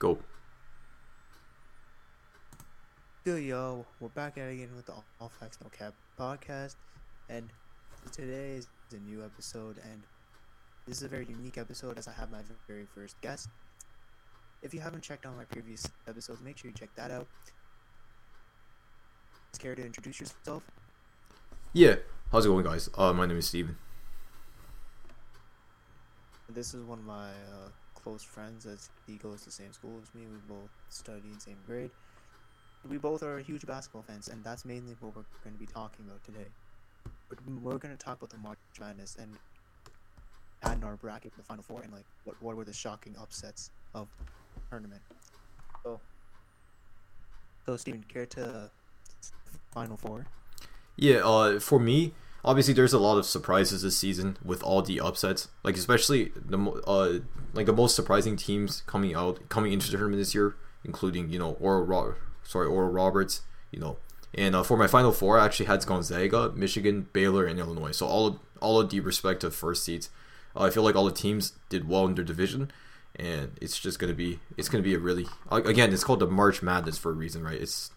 Go. Good yo, we're back at it again with the All Facts No Cap podcast, and today is a new episode, and this is a very unique episode as I have my very first guest. If you haven't checked out my previous episodes, make sure you check that out. Care to introduce yourself? Yeah. How's it going, guys? Uh, my name is Steven. This is one of my uh, close friends as he goes to the same school as me. We both study in the same grade. We both are huge basketball fans, and that's mainly what we're going to be talking about today. But We're going to talk about the March Madness and add our bracket the Final Four and like what what were the shocking upsets of tournament. So, so Steven, care to Final Four? Yeah. Uh, for me, obviously, there's a lot of surprises this season with all the upsets. Like especially the uh like the most surprising teams coming out coming into the tournament this year, including you know Oral Ro- sorry Oral Roberts, you know. And uh, for my final four, I actually had Gonzaga, Michigan, Baylor, and Illinois. So all of, all of the respective first seeds. Uh, I feel like all the teams did well in their division, and it's just gonna be it's gonna be a really again it's called the March Madness for a reason, right? It's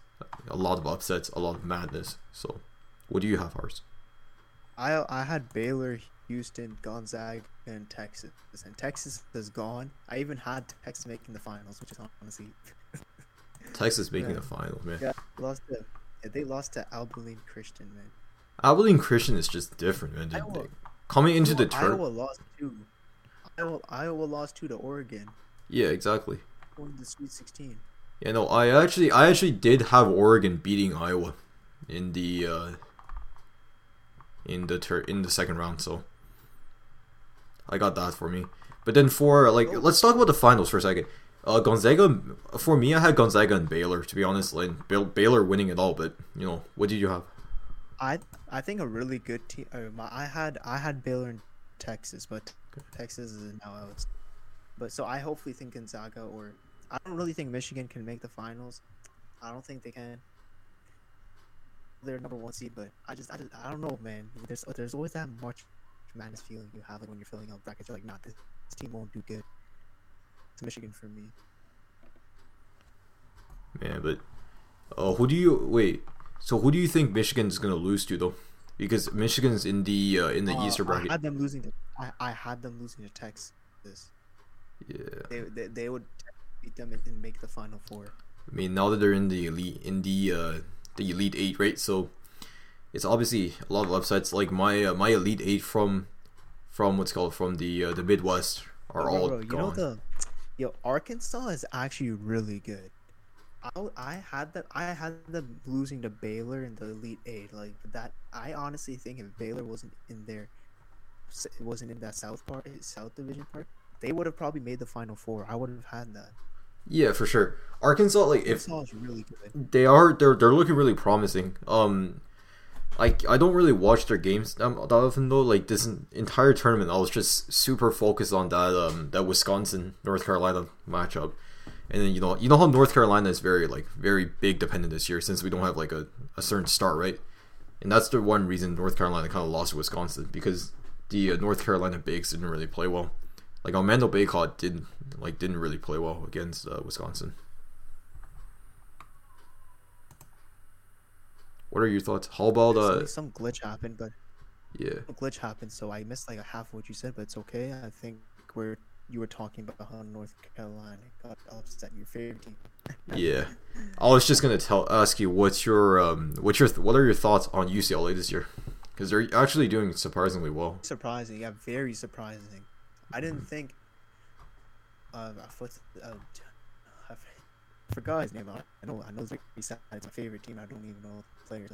a lot of upsets, a lot of madness. So, what do you have, ours? I I had Baylor, Houston, Gonzaga, and Texas, and Texas is gone. I even had Texas making the finals, which is honestly Texas making Yeah. the finals, man. yeah lost to yeah, they lost to Abilene Christian, man. Abilene Christian is just different, man. Iowa- they- coming into the tournament, Iowa lost two. Iowa, Iowa lost two to Oregon, yeah, exactly. going to the Sweet 16. Yeah, no, I actually, I actually did have Oregon beating Iowa in the uh, in the tur- in the second round, so I got that for me. But then for like, Oh. let's talk about the finals for a second. Uh, Gonzaga, for me, I had Gonzaga and Baylor to be honest, and Baylor winning it all. But you know, what did you have? I I think a really good team. My, I had I had Baylor and Texas, but Texas is now out. But so I hopefully think Gonzaga or I don't really think Michigan can make the finals. I don't think they can. They're number one seed, but I just I, just, I don't know, man. There's there's always that March Madness feeling you have like when you're filling out brackets. You're like, nah, this, this team won't do good. It's Michigan for me. Man, but uh, who do you wait? So who do you think Michigan's gonna lose to though? Because Michigan's in the uh, in the Uh, Easter bracket. I had them losing to I, I had them losing to Texas. Yeah. They they, they would beat them and, and make the final four. I mean, now that they're in the elite, in the uh, the elite eight, right? So it's obviously a lot of upsets. Like my uh, my elite eight from from what's called from the uh, the Midwest are all bro, you gone. know the yo Arkansas is actually really good. I, I had them I had them losing to Baylor in the Elite Eight like that. I honestly think if Baylor wasn't in there, wasn't in that South part South Division part, they would have probably made the Final Four. I would have had that. Yeah, for sure. Arkansas, like if Arkansas really good. they are, they're they're looking really promising. Um, like I don't really watch their games that often though. Like this entire tournament, I was just super focused on that um that Wisconsin North Carolina matchup. And then you know you know how North Carolina is very like very big dependent this year since we don't have like a, a certain start right, and that's the one reason North Carolina kind of lost to Wisconsin because the uh, North Carolina bigs didn't really play well. Like Armando Baycott didn't like didn't really play well against uh, Wisconsin. What are your thoughts? How about uh some, some glitch happened, but yeah a glitch happened, so I missed like a half of what you said, but it's okay. I think we're you were talking about how North Carolina got upset your favorite team. yeah? I was just gonna tell ask you what's your um what's your what are your thoughts on UCLA this year? Because they're actually doing surprisingly well. surprising. Yeah, very surprising. I didn't think. Uh, what's uh, I forgot his name. I know. I know. It's. It's my favorite team. I don't even know the players.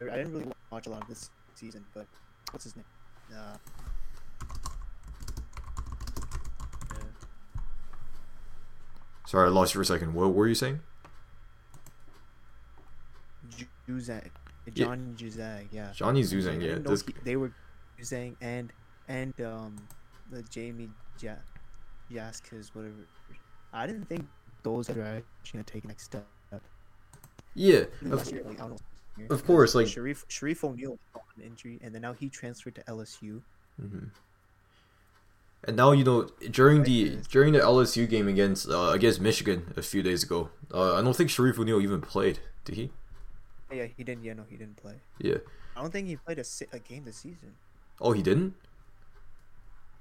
I didn't really watch a lot of this season, but what's his name? Uh, yeah. Sorry, I lost you for a second. What were you saying? Ju- Juzang, Yeah. Johnny Juzang, yeah. Johnny I Zuzang, yeah. This, he- they were Juzang and and um the Jamie ja- Jaskis whatever. I didn't think those guys were actually gonna take the next step. yeah, of, year, like, I don't know, of course, like Shareef Shareef O'Neal got an injury, and then now he transferred to LSU. mhm. And now you know during the during the LSU game against uh, against Michigan a few days ago, uh, I don't think Shareef O'Neal even played. Did he? Yeah, he didn't. Yeah, no, he didn't play. Yeah. I don't think he played a, a game this season. Oh, he didn't.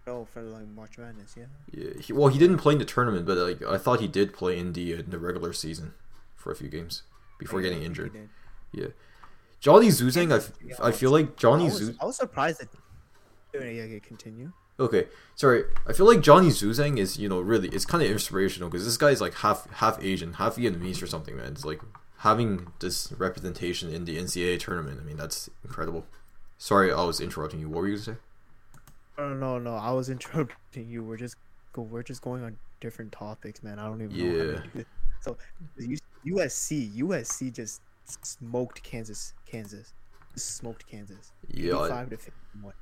No, for like March Madness. Yeah. Yeah. He, well, he didn't play in the tournament, but like I thought he did play in the uh, in the regular season for a few games before getting injured. Yeah. Johnny Zuzang, I, yeah, I feel like Johnny was, Zuz. I was surprised that. Yeah, yeah, continue. Okay, sorry. I feel like Johnny Zuzang is, you know, really it's kind of inspirational because this guy is like half half Asian, half Vietnamese or something, man. It's like having this representation in the NCAA tournament. I mean, that's incredible. Sorry, I was interrupting you. What were you gonna say? No, no, no. I was interrupting you. We're just go. We're just going on different topics, man. I don't even know. Yeah. do this. So, USC, USC just smoked Kansas, Kansas, Just smoked Kansas. Yeah, Eighty-five to fifty-one.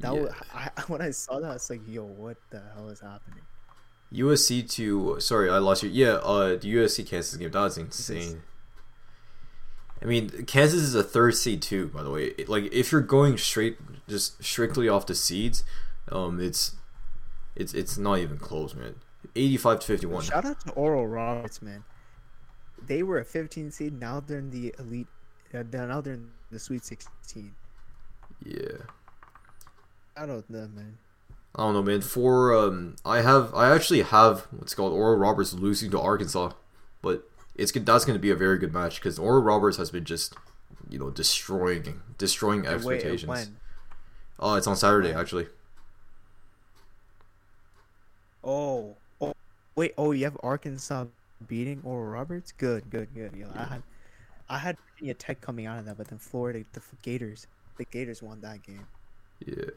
That Yeah. was I, when I saw that. I was like, "Yo, what the hell is happening?" USC to sorry, I lost you. Yeah, uh, the USC Kansas game that was insane. I mean, Kansas is a third seed too. By the way, like if you're going straight, just strictly off the seeds, um, it's it's it's not even close, man. Eighty-five to fifty-one. Shout out to Oral Roberts, man. They were a 15 seed. Now they're in the elite. Uh, now they're in the Sweet 16. Yeah. I don't know, man. I don't know, man. For um, I have I actually have what's called Oral Roberts losing to Arkansas, but it's. That's going to be a very good match because Oral Roberts has been just, you know, destroying destroying wait, expectations. Oh, it's on Saturday When? actually. Oh, oh, wait. Oh, you have Arkansas beating Oral Roberts. Good, good, good. Yo, I had, I had Virginia Tech coming out of that, but then Florida, the Gators, the Gators won that game. Yeah.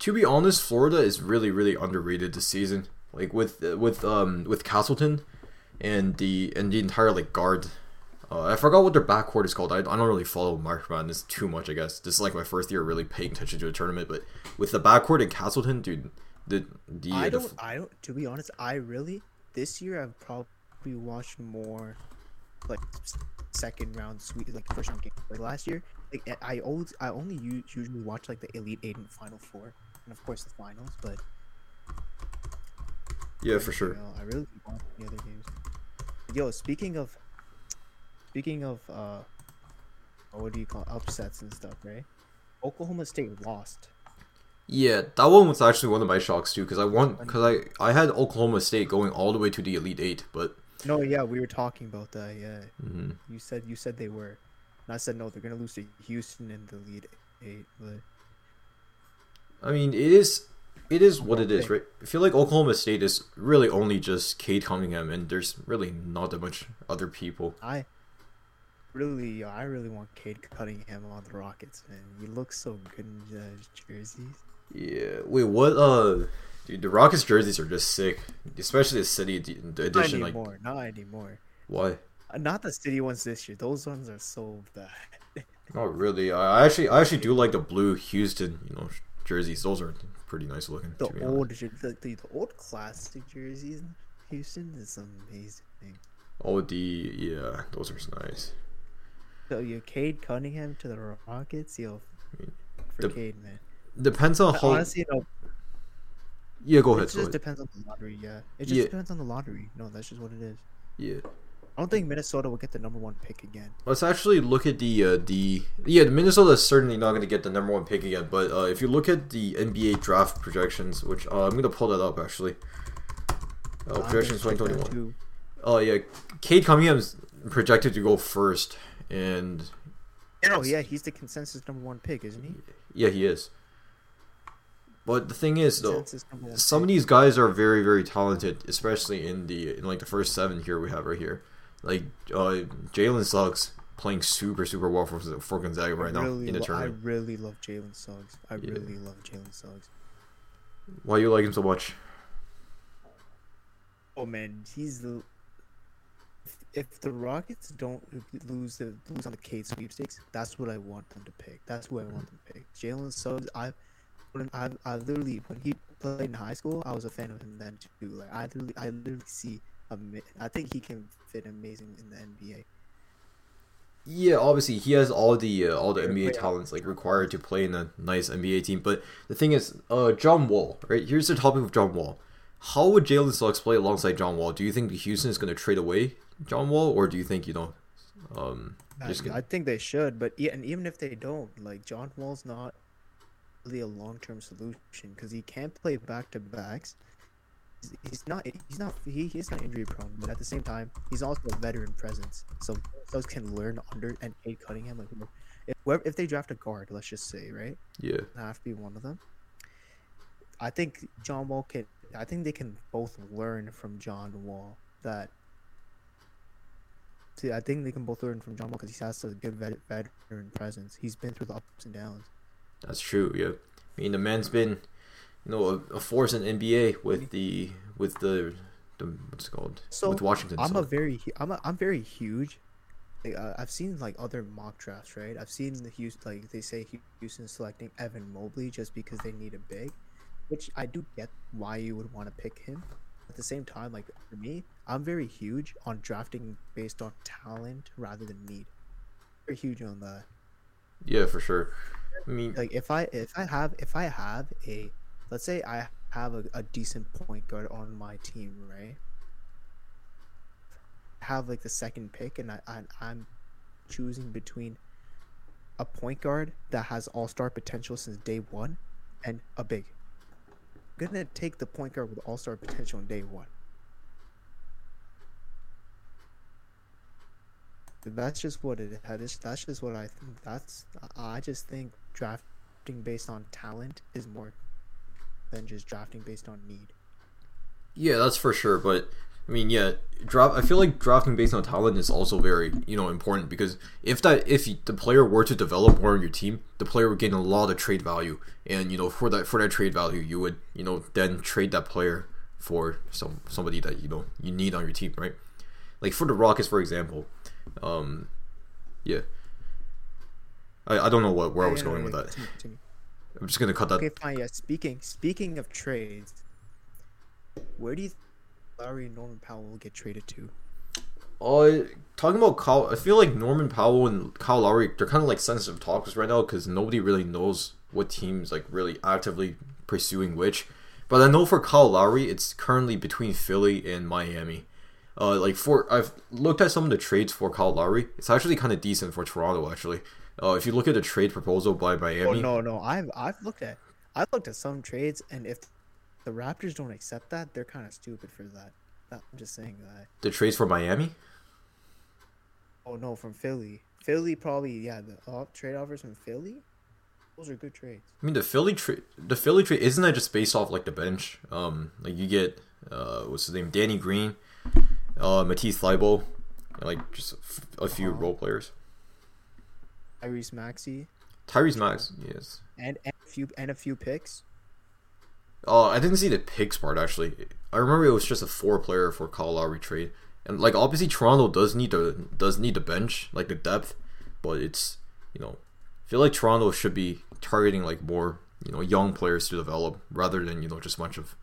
To be honest, Florida is really really underrated this season. Like with with um with Castleton, and the and the entire like guard. Uh, I forgot what their backcourt is called. I, I don't really follow March Madness too much. I guess this is like my first year really paying attention to a tournament. But with the backcourt in Castleton, dude, the the, I don't. I don't. To be honest, I really this year I've probably watched more, like second round sweet like first round game. Like last year, like I always I only usually watch like the Elite Eight and Final Four, and of course the finals. But yeah for sure. I really don't the other games. Yo, speaking of, speaking of, uh, what do you call it? upsets and stuff, right? Oklahoma State lost. Yeah, that one was actually one of my shocks too because I want because I I had Oklahoma State going all the way to the Elite Eight, but No, yeah, we were talking about that. Yeah, mhm. you said you said they were, and I said no, they're gonna lose to Houston in the lead eight. But I mean, it is it is what it is, right? I feel like Oklahoma State is really only just Cade Cunningham, and there's really not that much other people. I really, I really want Cade Cunningham on the Rockets, man. He looks so good in his jerseys. Yeah. Wait, what? Uh, dude, the Rockets jerseys are just sick, especially the city edi- the Not edition. Like, anymore, not anymore. why? Uh, Not the city ones this year. Those ones are so bad. Not really. I I actually I actually do like the blue Houston, you know, jerseys. Those are pretty nice looking. The old, the, the, the old classic jerseys in Houston is amazing. Oh, the yeah, those are nice. So you Cade Cunningham to the Rockets, yo, mean, for the- Cade, man. Depends on how. honestly, no, yeah, go ahead. it just ahead. depends on the lottery. Yeah, it just Yeah. depends on the lottery. No, that's just what it is. Yeah. I don't think Minnesota will get the number one pick again. Let's actually look at the uh, the yeah. Minnesota is certainly not going to get the number one pick again. But uh, if you look at the NBA draft projections, which uh, I'm going to pull that up actually. Uh, I'm projections gonna check that 2021. too. Oh yeah, Cade Cunningham's projected to go first, and Oh yeah, he's the consensus number one pick, isn't he? yeah, he is. But the thing is, though, Consensus number one some of these guys are very, very talented, especially in the in like the first seven here we have right here. Like uh, Jalen Suggs playing super, super well for for Gonzaga right I now in the lo- I really love Jalen Suggs. I Yeah. really love Jalen Suggs. Why you like him so much? Oh man, he's the. If, if the Rockets don't lose the lose on the Cade sweepstakes, that's what I want them to pick. That's who I want them to pick. Jalen Suggs, I, when I, I literally when he played in high school, I was a fan of him then too. Like I literally, I literally see a. mi- I think he can fit amazing in the NBA. Yeah, obviously he has all the uh, all the Yeah, NBA talents like required to play in a nice NBA team. But the thing is, uh, John Wall. Right here's the topic of John Wall. How would Jalen Suggs play alongside John Wall? Do you think Houston is going to trade away John Wall, or do you think you know, um, I, just gonna, I think they should, but e- and even if they don't, like John Wall's not really a long term solution because he can't play back to backs. He's- not. He's not. He, he's not injury prone, but at the same time, he's also a veteran presence. So those can learn under and aid Cunningham. Like, if whoever, if they draft a guard, let's just say, right, yeah, have to be one of them. I think John Wall can. I think they can both learn from John Wall that. See, I think they can both learn from John Wall because he has a good vet, veteran presence. He's been through the ups and downs. that's true. Yeah, I mean the man's been, you know, a, a force in NBA with the with the, the what's it called So, with Washington. I'm so. a very, hu- I'm a, I'm very huge. Like, uh, I've seen like other mock drafts, right? I've seen the Houston, like they say Houston selecting Evan Mobley just because they need a big, which I do get why you would want to pick him. At the same time, like for me, I'm very huge on drafting based on talent rather than need. Very huge on that. yeah, for sure. I mean, Like if I if I have if I have a, let's say I have a, a decent point guard on my team, right? have like the second pick and I, I I'm choosing between a point guard that has all star potential since day one and a big. I'm gonna take the point guard with all star potential on day one. That's just what it is. That's just what I think. That's I I just think drafting based on talent is more than just drafting based on need. Yeah, that's for sure. But I mean, yeah, draft. I feel like drafting based on talent is also very you know important because if that if the player were to develop more on your team, the player would gain a lot of trade value, and you know for that for that trade value, you would you know then trade that player for some somebody that you know you need on your team, right? Like for the Rockets, for example. Um, yeah. I, I don't know what where I was going with that. I'm just gonna cut that. Okay, fine. Yeah. Speaking speaking of trades, where do you think Lowry and Norman Powell will get traded to? Uh, talking about Kyle, I feel like Norman Powell and Kyle Lowry, they're kind of like sensitive topics right now because nobody really knows what teams like really actively pursuing which. But I know for Kyle Lowry, it's currently between Philly and Miami. Uh, like for I've looked at some of the trades for Kyle Lowry. It's actually kind of decent for Toronto actually. Uh, if you look at the trade proposal by Miami. Oh no, no. I've I've looked at I've looked at some trades, and if the Raptors don't accept that, they're kind of stupid for that. I'm just saying that. the trades for Miami, Oh no, from Philly. Philly probably yeah. The uh, trade offers from Philly, those are good trades. I mean the Philly trade, the Philly trade isn't that just based off like the bench? Um, like you get uh, what's his name, Danny Green, uh, Matisse Thybulle, and, like just a few Uh-huh. role players. Tyrese Maxey Tyrese Max, yes. and, and a few and a few picks. Uh, I didn't see the picks part actually. I remember it was just a four player for Kyle Lowry trade, and like obviously Toronto does need to does need the bench like the depth, but it's you know I feel like Toronto should be targeting like more you know young players to develop rather than you know just a bunch of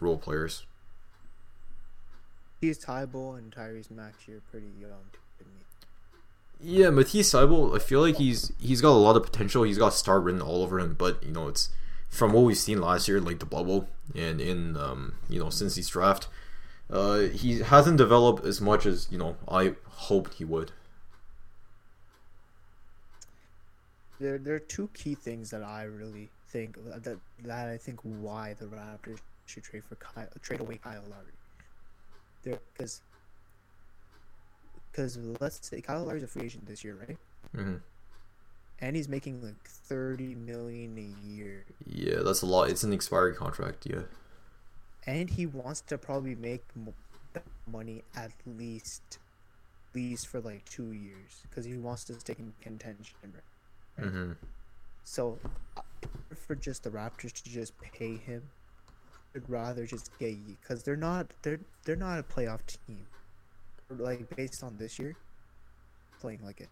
role players. He's Thybulle and Tyrese Maxey are pretty young. Yeah, Matisse Thybulle, I feel like he's he's got a lot of potential. He's got star written all over him, but you know it's from what we've seen last year, like the bubble, and in um, you know since his draft, uh, he hasn't developed as much as you know I hoped he would. There, there are two key things that I really think that that I think why the Raptors should trade for Kyle, trade away Kyle Lowry. There, because because let's say Kyle Lowry's a free agent this year, right? hmm And he's making like thirty million a year, Yeah, that's a lot. It's an expiring contract. Yeah, and he wants to probably make that money at least, at least for like two years, because he wants to stay in contention. Right? hmm So, for just the Raptors to just pay him, I'd rather just get because they're not they're they're not a playoff team. Like based on this year, playing like it.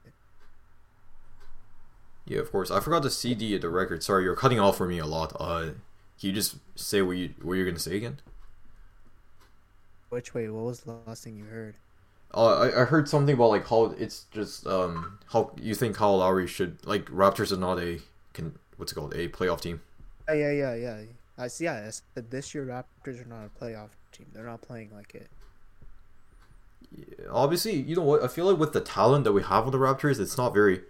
yeah. Of course, I forgot to CD at the record. Sorry, you're cutting off for me a lot. Uh, can you just say what you what you're gonna say again? Which way? What was the last thing you heard? Uh, I, I heard something about like how it's just um how you think Kyle Lowry should like Raptors are not a can what's it called a playoff team. Yeah, yeah, yeah, yeah. I see. Yeah, I said this year Raptors are not a playoff team. They're not playing like it. Obviously, you know what? I feel like with the talent that we have on the Raptors, it's not very.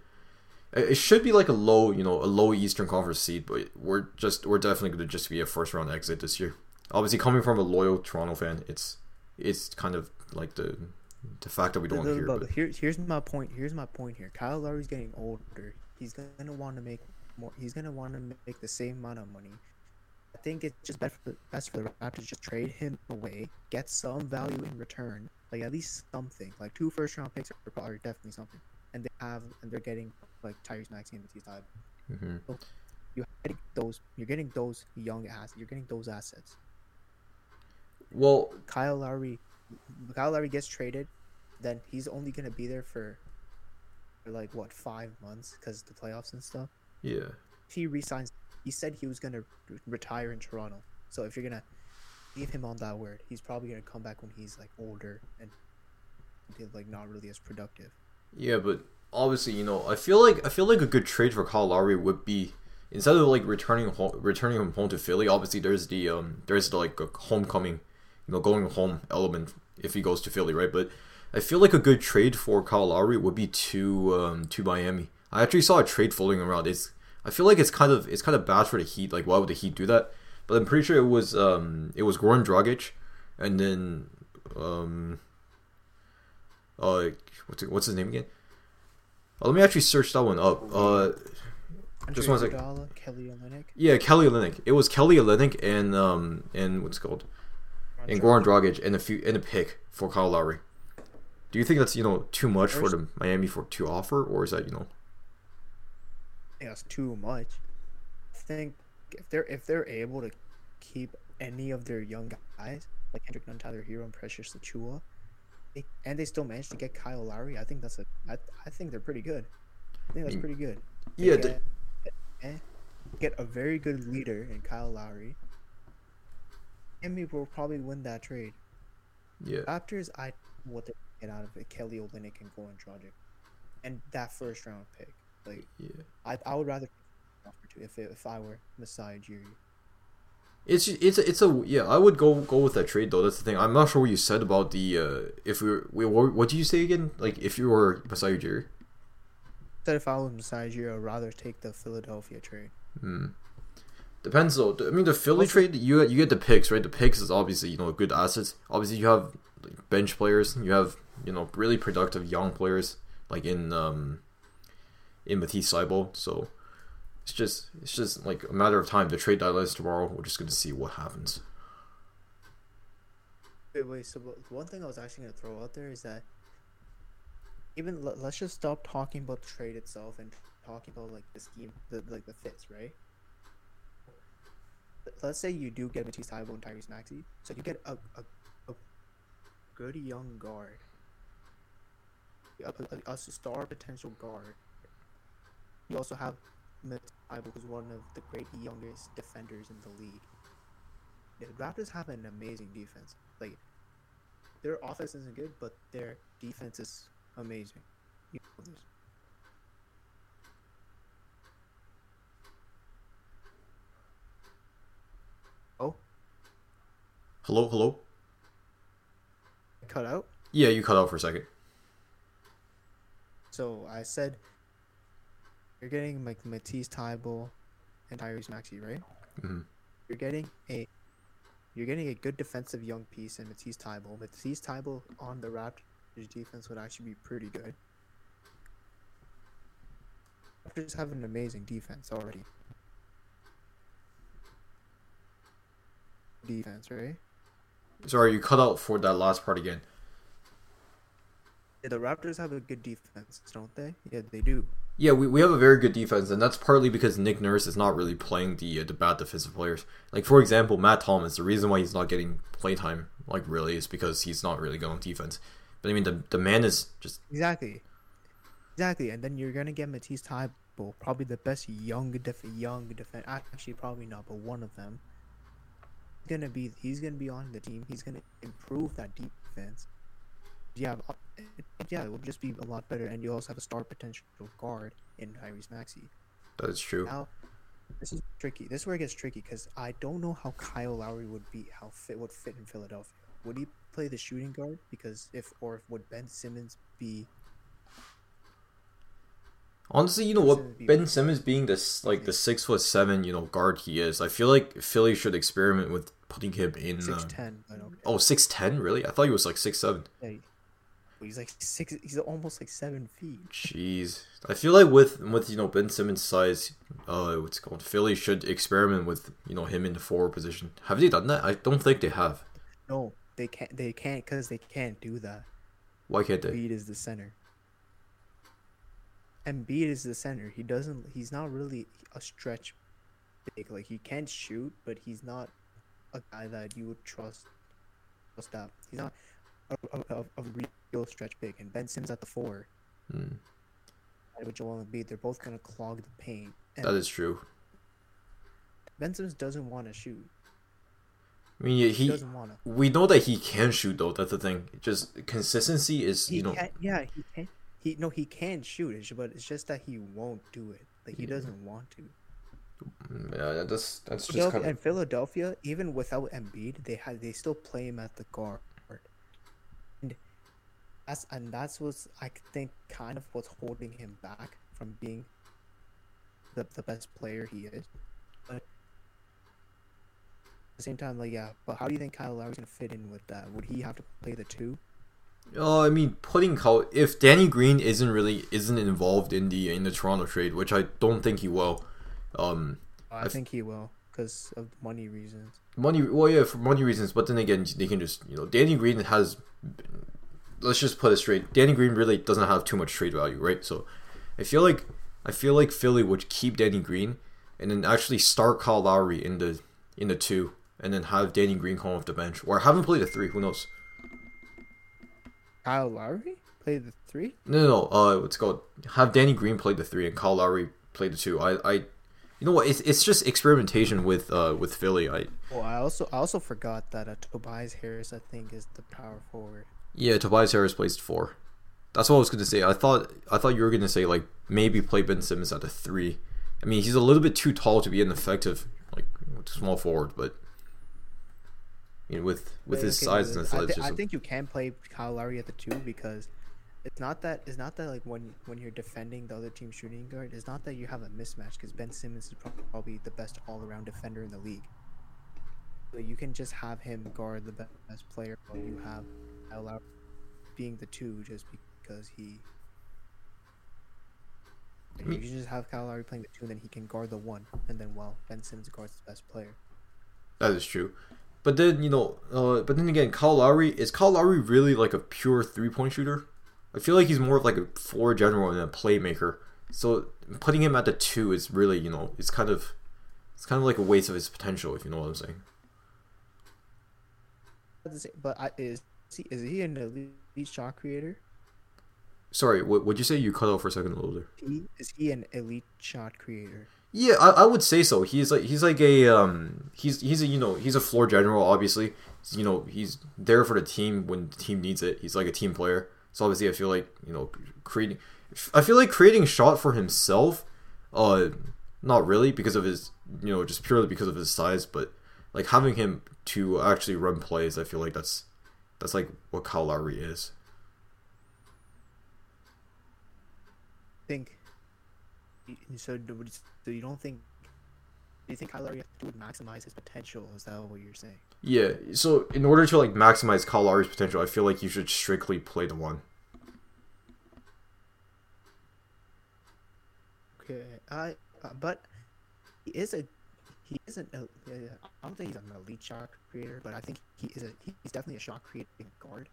It should be like a low, you know, a low Eastern Conference seed, but we're just we're definitely going to just be a first round exit this year. Obviously, coming from a loyal Toronto fan, it's it's kind of like the the fact that we don't want to hear. But here, here's my point. Here's my point here. Kyle Lowry's getting older. He's gonna want to make more. He's gonna want to make the same amount of money. I think it's just best for the, best for the Raptors to just trade him away, get some value in return, like at least something. Like two first round picks are probably definitely something, and they have and they're getting like Tyrese Maxey and Matisse Thybulle. Mhm. You're getting those. You're getting those young assets. You're getting those assets. well, Kyle Lowry, Kyle Lowry gets traded, then he's only gonna be there for, for like what five months because the playoffs and stuff. yeah, If he resigns, he said he was gonna re- retire in Toronto. So if you're gonna leave him on that word, he's probably gonna come back when he's like older and like not really as productive. yeah, but obviously, you know, I feel like I feel like a good trade for Kyle Lowry would be instead of like returning home, returning him home to Philly. Obviously, there's the um there's the like a homecoming, you know, going home element if he goes to Philly, right? But I feel like a good trade for Kyle Lowry would be to um to Miami. I actually saw a trade floating around. It's I feel like it's kind of it's kind of bad for the Heat. Like, why would the Heat do that? But I'm pretty sure it was um it was Goran Dragic, and then um uh what's it, what's his name again? Oh, let me actually search that one up. Uh, Just one Andre sec. Iguodala, Kelly Olynyk, yeah, Kelly Olynyk. It was Kelly Olynyk and um and what's it called and Goran Dragic and a few and a pick for Kyle Lowry. Do you think that's you know too much for the Miami for to offer, or is that you know? I think that's too much. I think if they're if they're able to keep any of their young guys like Kendrick Nunn, Tyler Herro, and Precious Achiuwa, they, and they still manage to get Kyle Lowry, I think that's a I, I think they're pretty good. I think that's Mm. pretty good. They Yeah, get, eh, get a very good leader in Kyle Lowry. and Miami will probably win that trade. yeah. Raptors, I what they get out of it. Kelly Olynyk and Goran Dragic, and that first round pick. Like Yeah. I, I would rather offer to if it, if I were Masai Ujiri. It's it's it's a yeah. I would go go with that trade though. That's the thing. I'm not sure what you said about the uh if we were what, what did you say again? Like if you were Masai Ujiri. Said if I was Masai Ujiri, I'd rather take the Philadelphia trade. Hmm. Depends though. I mean, the Philly trade you you get the picks right. The picks is obviously you know good assets. Obviously you have like, bench players. You have you know really productive young players like in um in Matisse Thybulle. So it's just it's just like a matter of time. The trade deadline is tomorrow. We're just gonna see what happens. Wait, wait. So one thing I was actually gonna throw out there is that even let, let's just stop talking about the trade itself and talking about like the scheme, the like the fits, right? Let- Let's say you do get Matisse Thybulle and Tyrese Maxey, so you get a, a, a good young guard, a, a, a star potential guard. You also have Thybulle, who's one of the great youngest defenders in the league. The Raptors have an amazing defense. Like their offense isn't good, but their defense is amazing. You know. Oh, Hello, hello. cut out. Yeah, you cut out for a second. So I said you're getting like Matisse Thybulle and Tyrese Maxey, right? hmm You're getting a you're getting a good defensive young piece in Matisse Thybulle. Matisse Thybulle on the Raptors defense would actually be pretty good. Raptors have an amazing defense already. Defense, right? Sorry, you cut out for that last part again. Yeah, the Raptors have a good defense, don't they? Yeah, they do. Yeah, we, we have a very good defense, and that's partly because Nick Nurse is not really playing the uh, the bad defensive players. Like for example, Matt Thomas. The reason why he's not getting playtime, like really, is because he's not really good on defense. But I mean, the the man is just Exactly. Exactly, and then you're gonna get Matisse Thybulle, probably the best young def- young defense. Actually, probably not, but one of them. He's Gonna be he's gonna be on the team. He's gonna improve that defense. Yeah, uh, it- yeah, it will just be a lot better, and you also have a star potential guard in Tyrese Maxey. That is true. Now, this is tricky. This is where it gets tricky because I don't know how Kyle Lowry would be, how fit would fit in Philadelphia. Would he play the shooting guard? Because if or would Ben Simmons be? Honestly, you know Ben what? Simmons Ben Simmons being this like the six foot seven, you know, guard he is. I feel like Philly should experiment with putting him in. Six Uh, ten, okay. oh, 6'10", Really? I thought he was like six seven. Yeah, he- he's like six. He's almost like seven feet. Jeez, I feel like with with you know Ben Simmons' size, uh, what's it called? Philly should experiment with you know him in the forward position. Have they done that? I don't think they have. No, they can't. They can't because they can't do that. Why can't they? Embiid is the center. Embiid is the center. He doesn't. He's not really a stretch big. Like he can't shoot, but he's not a guy that you would trust. Trust that he's not a, a, a, a real stretch big. And Ben Simmons at the four, Hmm, and with Joel Embiid, they're both gonna clog the paint. And that is true. Ben Simmons doesn't want to shoot. I mean, yeah, He, he. doesn't want to. We know that he can shoot though. That's the thing. Just consistency is He you know. can, yeah, he can. He no, he can shoot. But it's just that he won't do it. Like he doesn't want to. Yeah, that's that's just kind of. and Philadelphia, even without Embiid, they had they still play him at the guard. And that's and that's what's I think kind of what's holding him back from being the the best player he is. But at the same time, like yeah, but how do you think Kyle Lowry's gonna fit in with that? Would he have to play the two? Uh, I mean, putting Kyle, if Danny Green isn't really isn't involved in the in the Toronto trade, which I don't think he will. Um, I think he will because of money reasons. money. Well, yeah, for money reasons. But then again, they can just you know, Danny Green has. Let's just put it straight. Danny Green really doesn't have too much trade value, right? So, I feel like I feel like Philly would keep Danny Green, and then actually start Kyle Lowry in the in the two, and then have Danny Green come off the bench, or have him play the three. Who knows? Kyle Lowry play the three. No, no, no. Uh, what's called? Have Danny Green play the three and Kyle Lowry play the two. I, I, you know what? It's, it's just experimentation with uh with Philly. I Oh, I also I also forgot that uh, Tobias Harris I think is the power forward. Yeah, Tobias Harris plays four. That's what I was gonna say. I thought I thought you were gonna say like maybe play Ben Simmons at the three. I mean, he's a little bit too tall to be an effective like small forward, but you know, with with his Okay, size and I, thi- athleticism. I think you can play Kyle Lowry at the two because it's not that it's not that like when when you're defending the other team's shooting guard, it's not that you have a mismatch because Ben Simmons is probably the best all around defender in the league. So you can just have him guard the best player while you have Kyle Lowry being the two just because he. You can just have Kyle Lowry playing the two, and then he can guard the one, and then while Ben Simmons guards the best player. That is true. But then you know, uh, but then again, Kyle Lowry is Kyle Lowry really like a pure three point shooter? I feel like he's more of like a floor general and a playmaker. So putting him at the two is really you know it's kind of it's kind of like a waste of his potential if you know what I'm saying. At the same- But I, is he, is he an elite shot creator? Sorry, what would you say? You cut off for a second a little. He, is he an elite shot creator? Yeah, I, I would say so. He's like he's like a um he's he's a you know he's a floor general obviously. You know he's there for the team when the team needs it. He's like a team player. So obviously I feel like you know creating I feel like creating shot for himself. Uh, not really because of his you know just purely because of his size, but like having him to actually run plays. I feel like that's that's like what Kyle Lowry is. think. So, so you don't think? Do you think Kyle Lowry would maximize his potential? Is that what you're saying? Yeah. So in order to like maximize Kyle Lowry's potential, I feel like you should strictly play the one. Okay, I. Uh, but he is a. He isn't. A, I don't think he's an elite shot creator, but I think he is a. He's definitely a shot creating guard.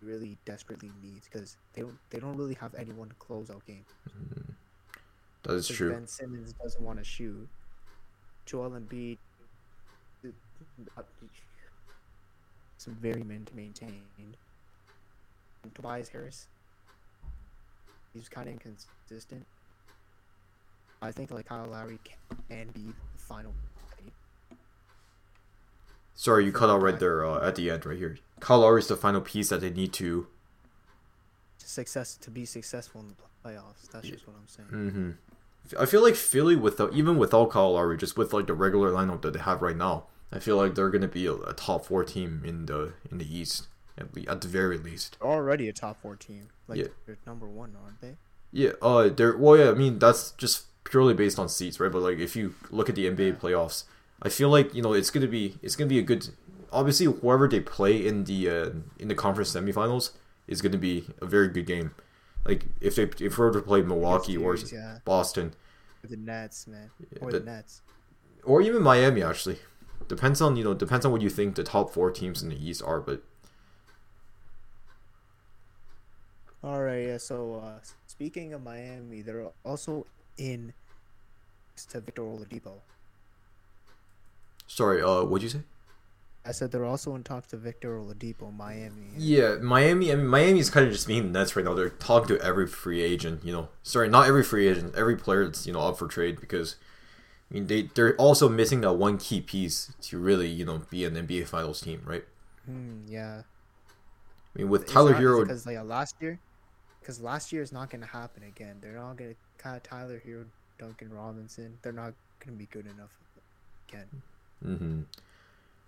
He really desperately needs because they don't. They don't really have anyone to close out games. That is true. Ben Simmons doesn't want to shoot. Joel Embiid uh, is very main- maintained. And Tobias Harris, he's kind of inconsistent. I think like Kyle Lowry can be the final. Sorry, you cut out right there uh, at the end, right here. Kyle Lowry is the final piece that they need to. success to be successful in the playoffs. That's just what I'm saying. Mm-hmm. I feel like Philly, without even without Kyle Lowry, just with like the regular lineup that they have right now, I feel like they're gonna be a, a top four team in the in the East at, le- at the very least. Already a top four team. Like Yeah. they're number one, aren't they? Yeah, uh, they're well, yeah. I mean, that's just purely based on seats, right? But like, if you look at the NBA playoffs, I feel like you know it's gonna be it's gonna be a good. Obviously, whoever they play in the uh, in the conference semifinals is gonna be a very good game. Like if they if we were to play Milwaukee or yeah. Boston With the Nets, man, or the- the Nets. or even Miami, actually, depends on you know depends on what you think the top four teams in the East are. But All right, yeah. So uh, speaking of Miami, they're also in to Victor Oladipo. sorry, uh, what'd you say? I said they're also in talks to Victor Oladipo, Miami. Yeah, Miami. I mean, Miami's kind of just being the Nets right now. They're talking to every free agent. You know, sorry, not every free agent, every player that's you know up for trade because, I mean, they they're also missing that one key piece to really you know be an NBA Finals team, right? Hmm, yeah. I mean, with Tyler Herro, because like last year, because last year is not going to happen again. They're not going to Tyler Herro, Duncan Robinson. They're not going to be good enough again. hmm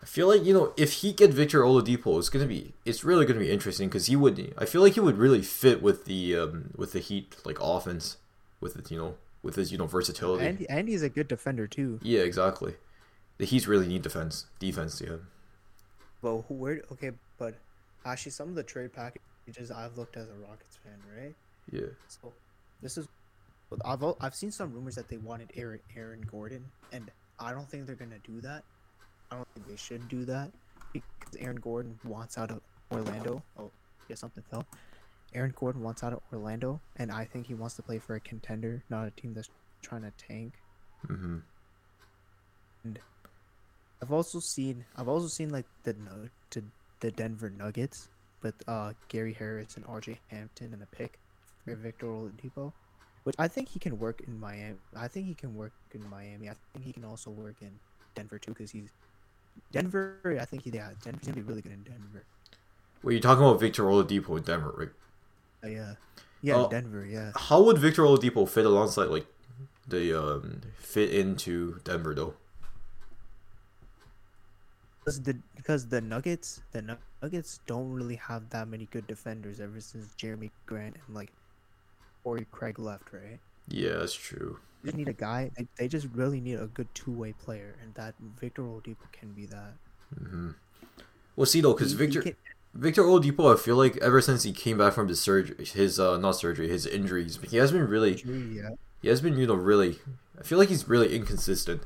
I feel like you know if he get Victor Oladipo, it's gonna be it's really gonna be interesting because he would. I feel like he would really fit with the um, with the Heat like offense, with it you know with his you know versatility. And and he's a good defender too. yeah, exactly. The Heat really need defense, defense. Yeah. But where? Okay, but actually, some of the trade packages I've looked as a Rockets fan, right? Yeah. So this is, I've I've seen some rumors that they wanted Aaron Aaron Gordon, and I don't think they're gonna do that. I don't think they should do that because Aaron Gordon wants out of Orlando. Oh, yeah, something fell. Aaron Gordon wants out of Orlando, and I think he wants to play for a contender, not a team that's trying to tank. Mm-hmm. And I've also seen I've also seen like the to the Denver Nuggets with uh Gary Harris and RJ Hampton and the pick for Victor Oladipo, which I think he can work in Miami. I think he can work in Miami. I think he can also work in Denver too because he's Denver. I think he yeah Denver's gonna be really good in Denver. Well, you're talking about Victor Oladipo in Denver, right? Uh, yeah, yeah, in Denver. Yeah, How would Victor Oladipo fit alongside like the um fit into Denver though? Because the because the Nuggets the Nuggets don't really have that many good defenders ever since Jerami Grant and like Torrey Craig left, right? Yeah, that's true. They just need a guy. They, they just really need a good two way player, and that Victor Oladipo can be that. hmm Well, see though, because he Victor can- Victor Oladipo, I feel like ever since he came back from his surgery, his uh not surgery, his injuries, he has been really yeah, he has been you know really. I feel like he's really inconsistent,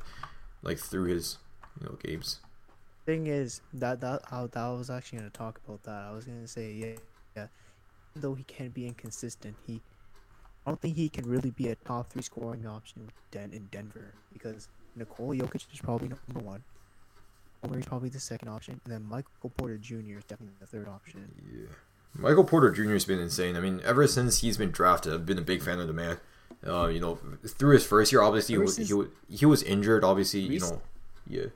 like through his you know games. Thing is that that I, that I was actually gonna talk about that. I was gonna say yeah, yeah. Even though he can be inconsistent, he I don't think he can really be a top three scoring option Den- in Denver because Nikola Jokic is probably number one. Murray's probably the second option, and then Michael Porter Jr. is definitely the third option. Yeah. Michael Porter Jr. has been insane. I mean, ever since he's been drafted, I've been a big fan of the man. Uh, you know, through his first year, obviously he was, he was he was injured. Obviously, you know, yeah,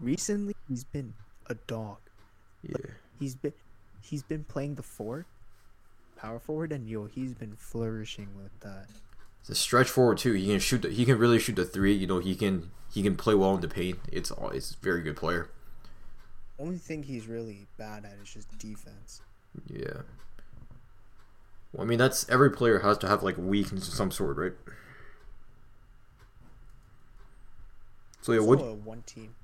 Recently, he's been a dog. yeah. He's been he's been playing the four, power forward, and yo, he's been flourishing with that. It's a stretch forward too. He can shoot. The, he can really shoot the three. You know, he can he can play well in the paint. It's all- it's a very good player. Only thing he's really bad at is just defense. Yeah. Well, I mean, that's every player has to have like weakness of some sort, right? So yeah, what? one team.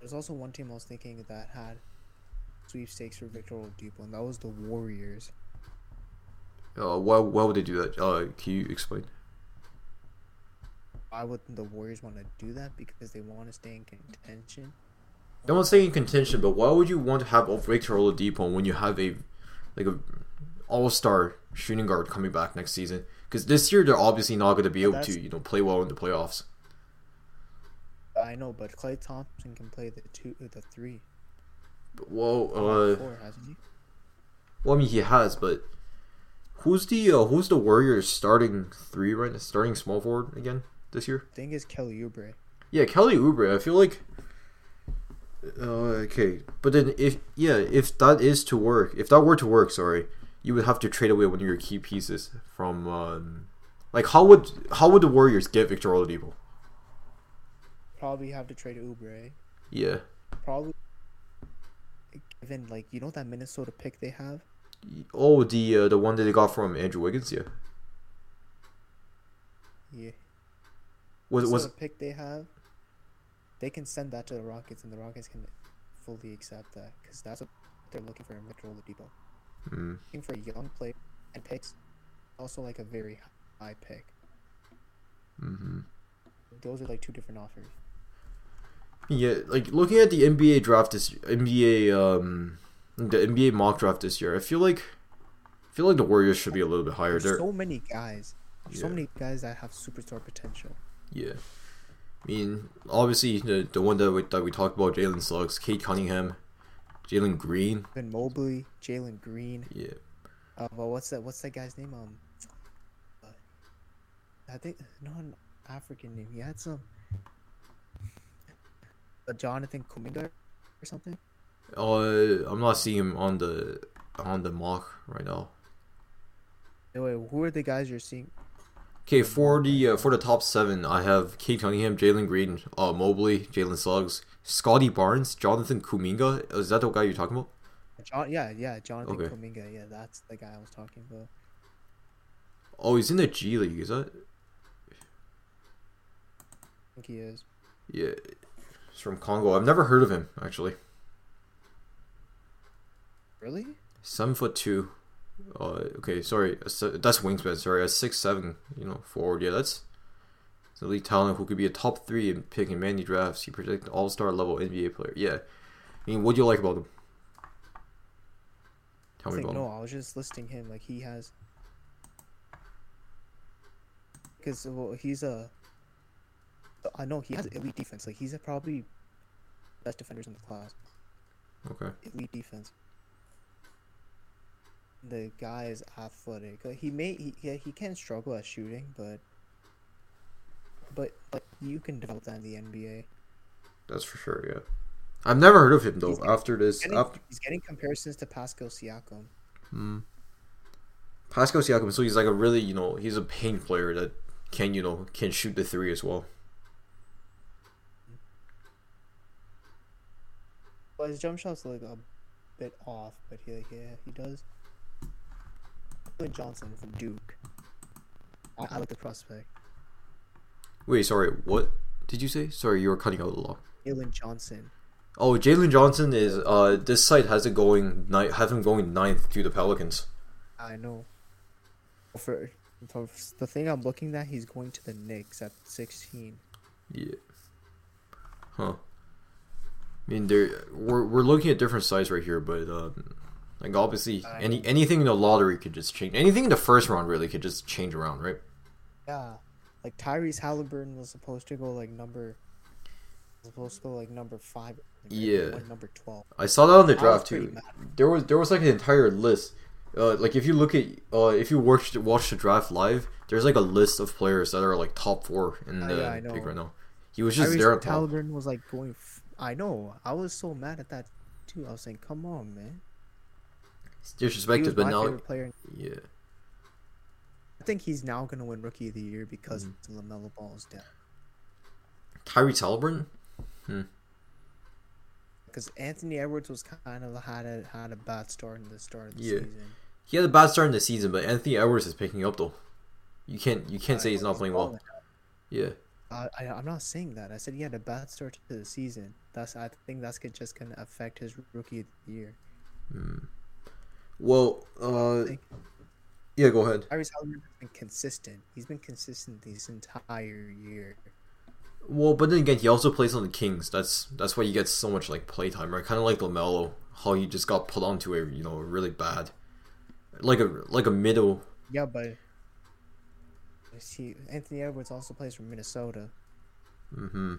There's also one team I was thinking that had sweepstakes for Victor Oladipo, and that was the Warriors. Uh, why why would they do that? Uh, can you explain? Why would the Warriors want to do that? Because they want to stay in contention. Don't say in contention, but why would you want to have Victor Oladipo when you have a like a all star shooting guard coming back next season? Because this year they're obviously not going to be able to you know play well in the playoffs. I know, but Klay Thompson can play the two, the three, the uh, four, hasn't he? well, I mean he has, but who's the uh, who's the Warriors starting three right? Starting small forward again this year? I think it's Kelly Oubre. Yeah, Kelly Oubre. I feel like Uh, okay, but then if yeah, if that is to work, if that were to work, sorry, you would have to trade away one of your key pieces from um, like how would how would the Warriors get Victor Oladipo? Probably have to trade Oubre. Yeah. Probably given like you know that Minnesota pick they have. Oh, the uh, the one that they got from Andrew Wiggins, yeah. Yeah. Was Was was pick they have? They can send that to the Rockets, and the Rockets can fully accept that because that's what they're looking for in Victor Oladipo. mm, Looking for a young player and picks, also like a very high pick. hmm Those are like two different offers. Yeah, like looking at the NBA draft this NBA um the NBA mock draft this year, I feel like I feel like the Warriors should be a little bit higher. There's They're so many guys, so many guys that have superstar potential. yeah. I mean, obviously the the one that we, that we talked about, Jalen Suggs, Cade Cunningham, Jalen Green. Ben Mobley, Jalen Green. Yeah, Uh, well, what's that? What's that guy's name? Um, uh, I think not an African name. He had some. Uh, Jonathan Kuminga or something. uh, I'm not seeing him on the on the mock right now. Anyway, who are the guys you're seeing? Okay, for the uh, for the top seven, I have Cade Cunningham, Jalen Green, uh, Mobley, Jalen Suggs, Scottie Barnes, Jonathan Kuminga. Is that the guy you're talking about? John, yeah, yeah, Jonathan Okay. Kuminga. Yeah, that's the guy I was talking about. Oh, he's in the G League. Is that? I think he is. Yeah, he's from Congo. I've never heard of him actually. Really? Seven foot two. Uh, okay, sorry, that's wingspan. Sorry, a six seven. You know, forward. Yeah, that's. It's elite talent who could be a top three pick in picking many drafts. He projected all star level NBA player. Yeah, I mean, what do you like about him? Tell I me think about no. him. I was just listing him. Like he has. Because well, he's a. I know he has elite defense. Like he's probably best defenders in the class. Okay. elite defense. The guy is athletic. Like, he may he yeah, he can struggle at shooting, but but like you can develop that in the NBA. That's for sure. Yeah, I've never heard of him though. He's- after this, Getting, after he's getting comparisons to Pascal Siakam. hmm. Pascal Siakam, so he's like a really you know he's a pain player that can you know can shoot the three as well. Well, his jump shot's like a bit off, but yeah, yeah, he does. Jalen Johnson from Duke. I, I like the prospect. Wait, sorry, what did you say? Sorry, you were cutting out a lot. Jalen Johnson. Oh, Jalen Johnson is uh this site has it going ni- have him going ninth to the Pelicans. I know. For, for the thing I'm looking at, he's going to the Knicks at 16. Yeah. Huh. I mean, there we're we're looking at different sides right here, but um, like obviously any anything in the lottery could just change. Anything in the first round really could just change around, right? Yeah, like Tyrese Haliburton was supposed to go like number, supposed to go like number five. he Yeah. number twelve. I saw that on the draft too. mad. There was there was like an entire list. Uh, like if you look at uh, if you watch watch the draft live, there's like a list of players that are like top four in Uh, the yeah, pick right now. He was just Tyrese there at top. Haliburton was like going. I know. I was so mad at that too. I was saying, come on, man. It's disrespected, but now player. yeah. I think he's now gonna win Rookie of the Year because Mm-hmm. Lamelo Ball is down. Tyrese Haliburton. Because Anthony Edwards was kind of had a had a bad start in the start of the Yeah. season. He had a bad start in the season, but Anthony Edwards is picking up though. You can't you can't I say he's not playing well. Yeah. Uh, I, I'm not saying that. I said he had a bad start to the season. That's I think that's just gonna affect his rookie of the year. Well, uh, yeah. Go ahead. Tyrese Haliburton has been consistent. He's been consistent this entire year. Well, but then again, he also plays on the Kings. That's that's why he gets so much like playtime, right? Kind of like Lamelo, how he just got put onto a you know really bad, like a like a middle. Yeah, but see, Anthony Edwards also plays for Minnesota. Mm-hmm.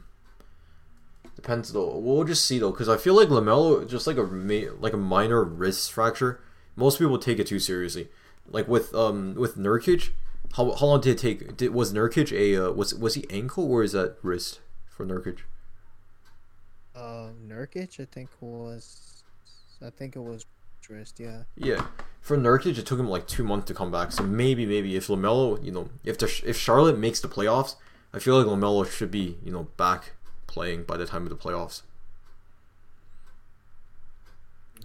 Depends though. We'll just see though, because I feel like Lamelo just like a like a minor wrist fracture. Most people take it too seriously. Like with um with Nurkic, how how long did it take? Did was Nurkic a uh, was was he ankle or is that wrist for Nurkic? Uh, Uh, Nurkic, I think was, I think it was wrist. Yeah. Yeah, for Nurkic, it took him like two months to come back. So maybe, maybe if Lamelo, you know, if the if Charlotte makes the playoffs, I feel like Lamelo should be, you know, back playing by the time of the playoffs.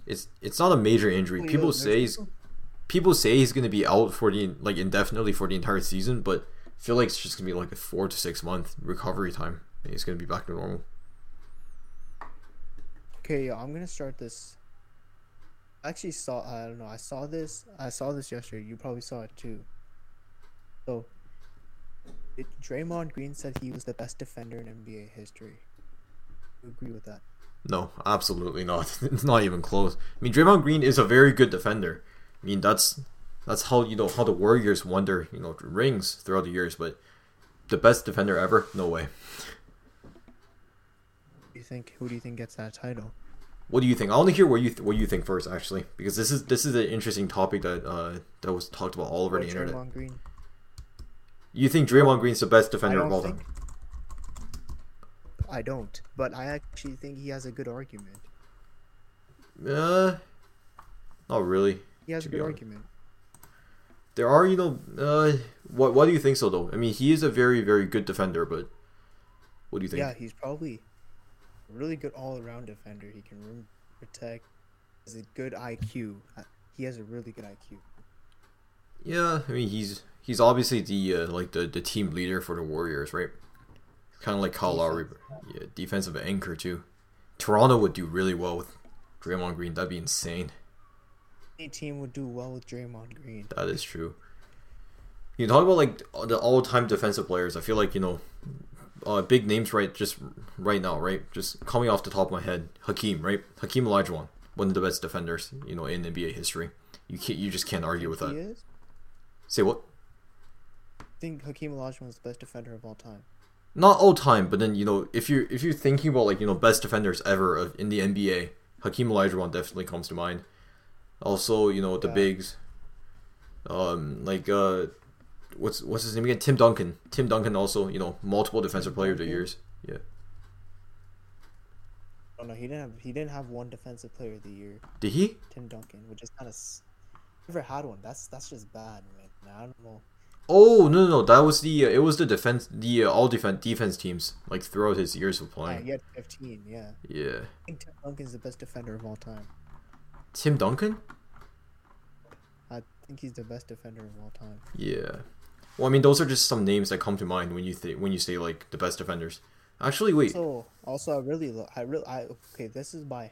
It's it's not a major injury. People say he's people say he's going to be out for the like indefinitely for the entire season, but I feel like it's just going to be like a four to six month recovery time. And he's going to be back to normal. Okay, yeah, I'm gonna start this. I actually saw. I don't know. I saw this. I saw this yesterday. You probably saw it too. So, it, Draymond Green said he was the best defender in NBA history. You agree with that? No, absolutely not. It's not even close. I mean, Draymond Green is a very good defender. I mean, that's that's how you know how the Warriors won their you know rings throughout the years. But the best defender ever, no way. You think? Who do you think gets that title? What do you think? I want to hear what you th- what you think first, actually, because this is this is an interesting topic that uh, that was talked about all over the internet. Draymond Green. You think Draymond Green's the best defender of all think- time? I don't, but I actually think he has a good argument. Uh, not really. He has a good argument. There are, you know, uh, what why do you think so though? I mean, he is a very very good defender, but what do you think? Yeah, he's probably really good all-around defender. He can rim protect. Has a good IQ. Uh, He has a really good IQ. Yeah, I mean he's he's obviously the uh, like the, the team leader for the Warriors, right? Kind of like Kyle Lowry, yeah, defensive anchor too. Toronto would do really well with Draymond Green. That'd be insane. Any team would do well with Draymond Green. That is true. You talk about like the all-time defensive players. I feel like you know, uh, big names right just right now, right? Just coming off the top of my head, Hakeem, right? Hakeem Olajuwon, one of the best defenders, you know, in NBA history. You can't, you just can't argue with he that. is. Say what? I think Hakeem Olajuwon is the best defender of all time. not all time, but then you know if you if you're thinking about like you know best defenders ever of, in the NBA, Hakeem Olajuwon definitely comes to mind. Also, you know the Yeah. bigs, um, like uh, what's what's his name again? Tim Duncan. Tim Duncan also you know multiple defensive player of the years. Yeah, Oh no, he didn't have he didn't have one defensive player of the year. did he? Tim Duncan, which is kind of never had one. That's that's just bad, man. I don't know. Oh no no no! That was the uh, it was the defense the uh, all defense defense teams like throughout his years of Yeah, playing. he had 15. Yeah, Yeah, I think Tim Duncan's the best defender of all time. Tim Duncan. I think he's the best defender of all time. Yeah. Well, I mean, those are just some names that come to mind when you th- when you say like the best defenders. Actually, wait. So also, I really, lo- I really, I okay. This is my.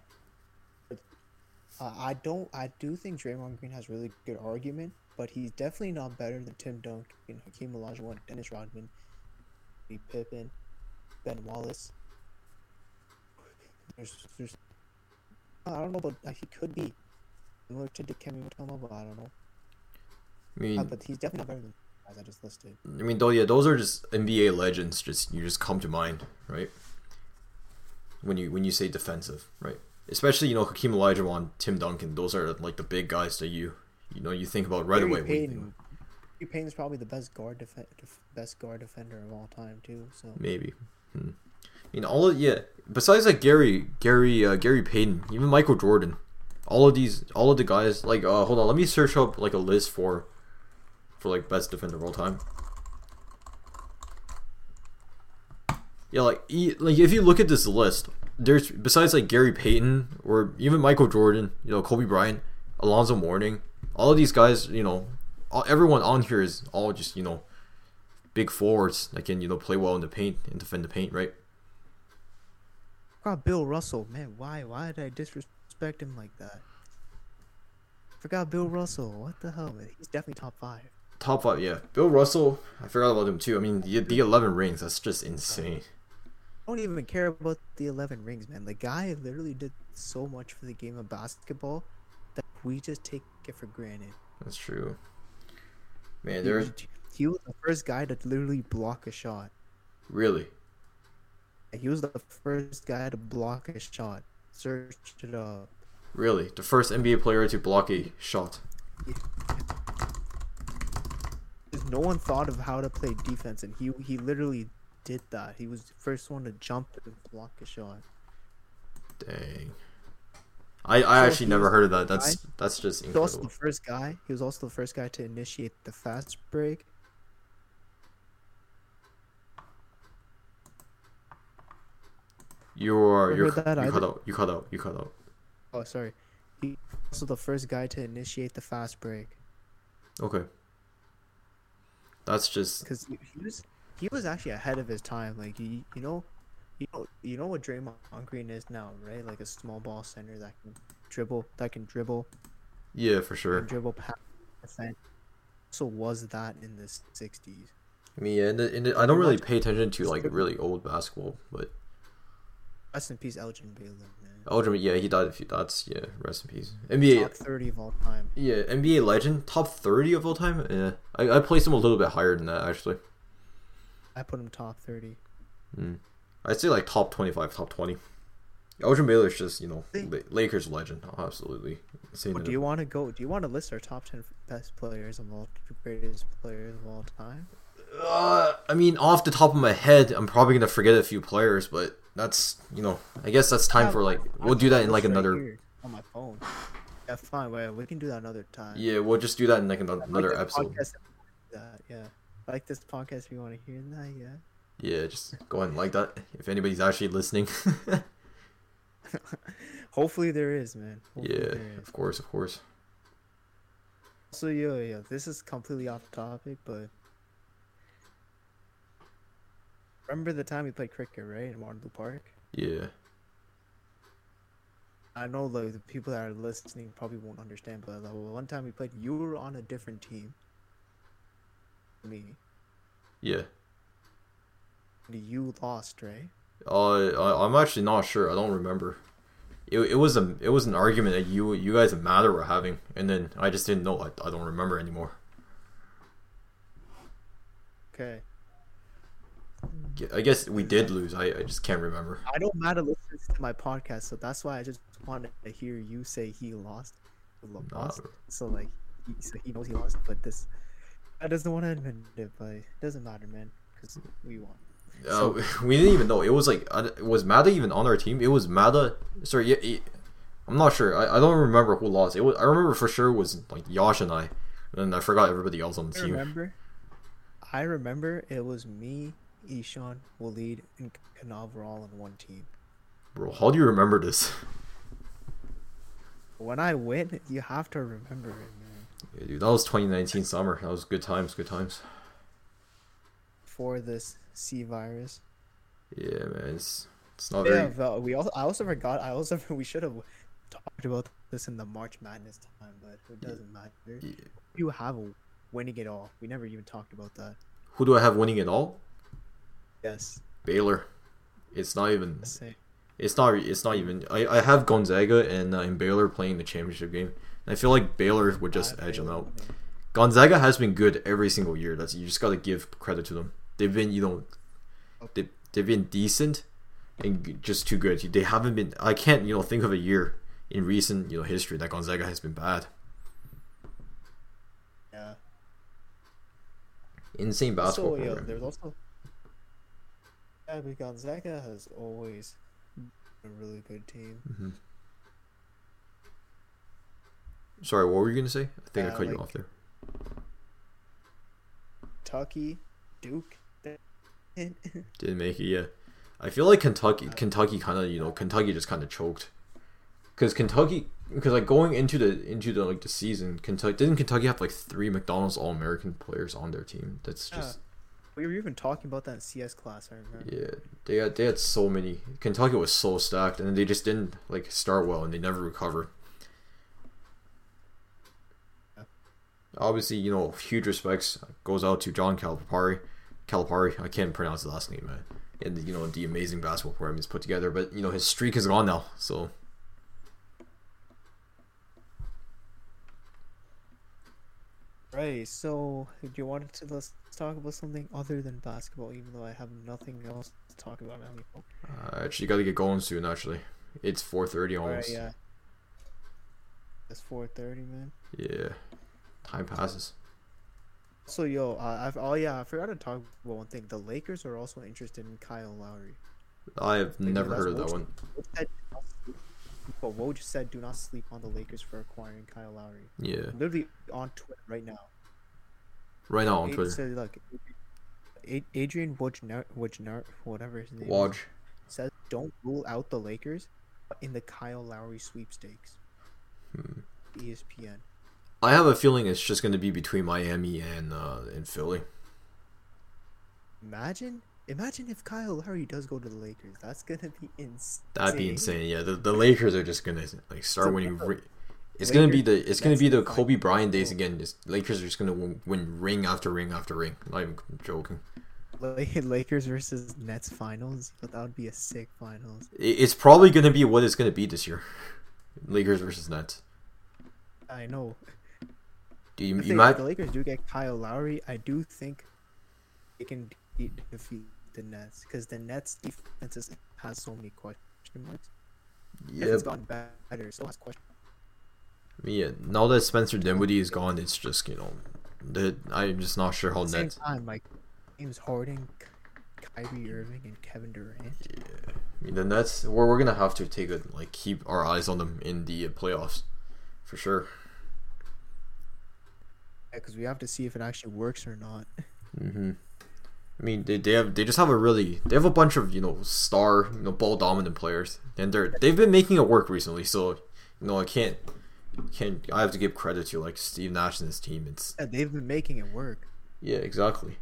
Uh, I don't. I do think Draymond Green has really good argument, but he's definitely not better than Tim Duncan, Hakeem Olajuwon, Dennis Rodman, Lee Pippen, Ben Wallace. There's, there's. I don't know, but he could be similar to Dikembe Mutombo, but I don't know. I mean, Uh, but he's definitely not better than guys I just listed. I mean, though, yeah, those are just NBA legends. Just you just come to mind, right? When you when you say defensive, right? Especially you know Hakeem Olajuwon, Tim Duncan. Those are like the big guys that you you know you think about right Gary away. Payton. Gary Payton's probably the best guard def- def- best guard defender of all time too. So maybe. Hmm. You know, all of, yeah. Besides like Gary, Gary, uh, Gary Payton, even Michael Jordan, all of these, all of the guys. Like, uh, hold on, let me search up like a list for, for like best defender of all time. Yeah, like, like if you look at this list, there's besides like Gary Payton or even Michael Jordan, you know, Kobe Bryant, Alonzo Mourning, all of these guys, you know, all, everyone on here is all just you know, big forwards that can you know play well in the paint and defend the paint, right? forgot Bill Russell. Man, why why did I disrespect him like that? Forgot Bill Russell. What the hell? He's definitely top five. Top five, yeah. Bill Russell, I forgot about him too. I mean, the, the 11 rings, that's just insane. I don't even care about the eleven rings, man. The guy literally did so much for the game of basketball that we just take it for granted. That's true. Man, He was, he was the first guy to literally block a shot. really. He was the first guy to block a shot. Search it up. Really, the first NBA player to block a shot. Because no one thought of how to play defense, and he he literally did that. He was the first one to jump and block a shot. Dang. I, I So actually never heard of that. That's that's just He was also the first guy. He was also the first guy to initiate the fast break. You are Never you're heard that you cut out. You cut out. You cut out. Oh, sorry. He was also the first guy to initiate the fast break Okay. That's just because he, was he was actually ahead of his time. Like he, you know, you know, you know what Draymond Green is now, right? Like a small ball center that can dribble, that can dribble, yeah for sure. dribble past defense. So was that in the '60s? I mean, yeah, and, and I don't really pay attention to like really old basketball, but Rest in peace, Elgin Baylor, man. Elgin, yeah, he died a few. That's yeah, rest in peace. NBA, Top 30 of all time. yeah, NBA legend, top thirty of all time. Yeah, I I placed him a little bit higher than that actually. I put him top 30. Mm. I'd say like top twenty-five, top twenty. Elgin Baylor's just you know Lakers legend, absolutely. Well, do you want to go? Do you want to list our top 10 best players of all greatest players of all time? Uh, I mean, off the top of my head, I'm probably gonna forget a few players, but that's you know, I guess that's time Yeah, for like we'll do that in like right another. on my phone. Yeah, fine. Well, we can do that another time. Yeah, we'll just do that in like another, like another episode. podcast if you wanna do that, yeah. Like this podcast if you want to hear that. Yeah. Yeah, just go ahead and like that if anybody's actually listening. Hopefully there is, man. Hopefully yeah, is. of course, of course. So yeah, yeah. This is completely off topic, but remember the time we played cricket, right, in Waterloo Park? Yeah, I know like the people that are listening probably won't understand, but like, one time we played, you were on a different team. Me, yeah. you lost, right? Uh, I, I'm actually not sure. I don't remember. It, it was a it was an argument that you you guys and Matter were having, and then I just didn't know. I, I don't remember anymore. Okay. I guess we did lose. I, I just can't remember. I know Matt listens to my podcast, so that's why I just wanted to hear you say he lost. Nah, Lost. So like, he, so he knows he lost, but this, I doesn't want to admit it, but it doesn't matter, man, because we won. Uh, we didn't even know. It was like, was Mada even on our team? It was Mada. Sorry, yeah, it- I'm not sure. I, I don't remember who lost. It was. I remember for sure it was like Yash and I, and I forgot everybody else on the I team. remember. I remember it was me, Ishan, Waleed, and Kanav were all on one team. Bro, how do you remember this? When I win, you have to remember it, man. Yeah, dude, that was 2019 summer. That was good times. Good times. For this C virus. Yeah, man. It's it's not Yeah, very. we also I also forgot. I also we should have talked about this in the March Madness time, but it doesn't matter. Yeah. You have winning it all. We never even talked about that. Who do I have winning it all? Yes, Baylor. It's not even. It's not. It's not even. I, I have Gonzaga and uh, and Baylor playing the championship game. And I feel like Baylor would just edge them out. Gonzaga has been good every single year. That's you just gotta give credit to them. They've been you know, they they've been decent, and just too good. They haven't been. I can't you know think of a year in recent you know history that Gonzaga has been bad. Yeah. Insane basketball So yeah, program. there's also. Yeah, but Gonzaga has always been a really good team. hmm Sorry, what were you gonna say? I think I Yeah, cut you off there. Kentucky, Duke. Didn't make it. Yeah, I feel like Kentucky. Uh, Kentucky kind of you know Kentucky just kind of choked. Because Kentucky, because like going into the into the like the season, Kentucky didn't Kentucky have like three McDonald's All American players on their team. That's Yeah. just we were even talking about that in CS class. I remember. yeah. They had they had so many. Kentucky was so stacked, and they just didn't like start well, and they never recovered. Yeah. Obviously, you know, huge respects goes out to John Calipari. Calipari, I can't pronounce the last name, man. And you know the amazing basketball program he's put together, but you know his streak is gone now. So Right. So, do you want to let's talk about something other than basketball? Even though I have nothing else to talk about anymore. I actually you got to get going soon. Actually, it's four thirty almost. yeah. It's four thirty, man. yeah, time passes. So yo, uh, I've oh yeah, I forgot to talk about one thing. The Lakers are also interested in Kyle Lowry. I have Like, never heard of that one. That? But Woj said, "Do not sleep on the Lakers for acquiring Kyle Lowry." Yeah, Literally on Twitter right now. right now on Twitter. said, "Look, Adrian Wojnar, Wojnar, whatever his name is, says, don't rule out the Lakers in the Kyle Lowry sweepstakes." Hmm. ESPN. I have a feeling it's just going to be between Miami and uh, and Philly. Imagine, imagine if Kyle Lowry does go to the Lakers. That's gonna be insane. That'd be insane. Yeah, the, the Lakers are just gonna like start So, winning. Ri- it's gonna be the it's gonna be the Kobe Bryant days again. Just Lakers are just gonna win, win ring after ring after ring. Not even joking. Lakers versus Nets finals. But that would be a sick finals. It's probably gonna be what it's gonna be this year. Lakers versus Nets. I know. Do you, If, you might if the Lakers do get Kyle Lowry, I do think they can de- defeat the Nets because the Nets defense has so many question marks. yeah, it's gotten better, still has question. yeah. Now that Spencer Dinwiddie is gone, it's just you know, the I'm just not sure how At the same time, like James Harden, Ky- Kyrie Irving, and Kevin Durant. Yeah, I mean the Nets. We're we're gonna have to take a like keep our eyes on them in the playoffs, for sure. Because we have to see if it actually works or not. hmm I mean, they, they have they just have a really they have a bunch of you know star you know ball dominant players, and they're they've been making it work recently. So you know I can't can't I have to give credit to like Steve Nash and his team. It's Yeah, they've been making it work. yeah exactly.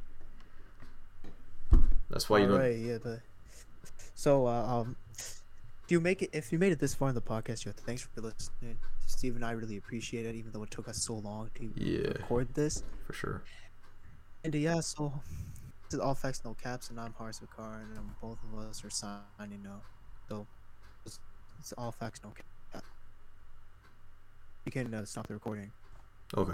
That's why you know Alright, yeah, but so uh, um, if you make it, if you made it this far in the podcast, yo, thanks for listening. Steve and I really appreciate it, even though it took us so long to Yeah. record this. for sure. And uh, yeah, so this is all facts, no caps, and I'm Harsh Vakar, and both of us are signing out. So it's, it's all facts, no caps. You can uh, stop the recording. Okay.